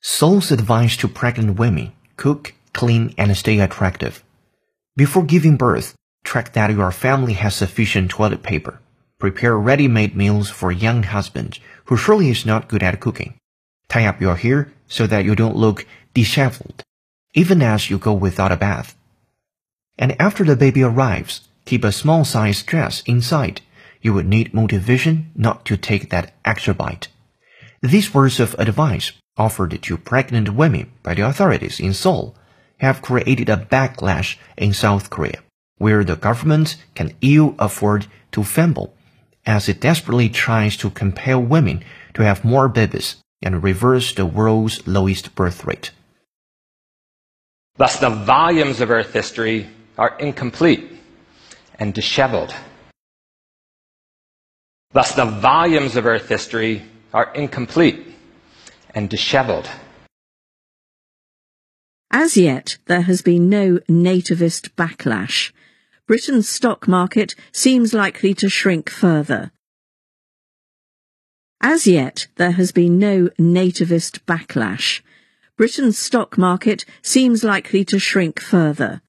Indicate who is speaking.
Speaker 1: Seoul's advice to pregnant women: cook, clean, and stay attractive. Before giving birth, check that your family has sufficient toilet paper. Prepare ready-made meals for a young husband who surely is not good at cooking. Tie up your hair so that you don't look disheveled, even as you go without a bath. And after the baby arrives, keep a small-sized dress inside. You would need motivation not to take that extra bite. These words of advice offered to pregnant women by the authorities in Seoul have created a backlash in South Korea, where the government can ill afford to fumble as it desperately tries to compel women to have more babies and reverse the world's lowest birth rate.
Speaker 2: Thus, the volumes of Earth history are incomplete and disheveled. Thus, the volumes of Earth history are incomplete and disheveled.
Speaker 3: As yet, there has been no nativist backlash. Britain's stock market seems likely to shrink further. As yet, there has been no nativist backlash. Britain's stock market seems likely to shrink further.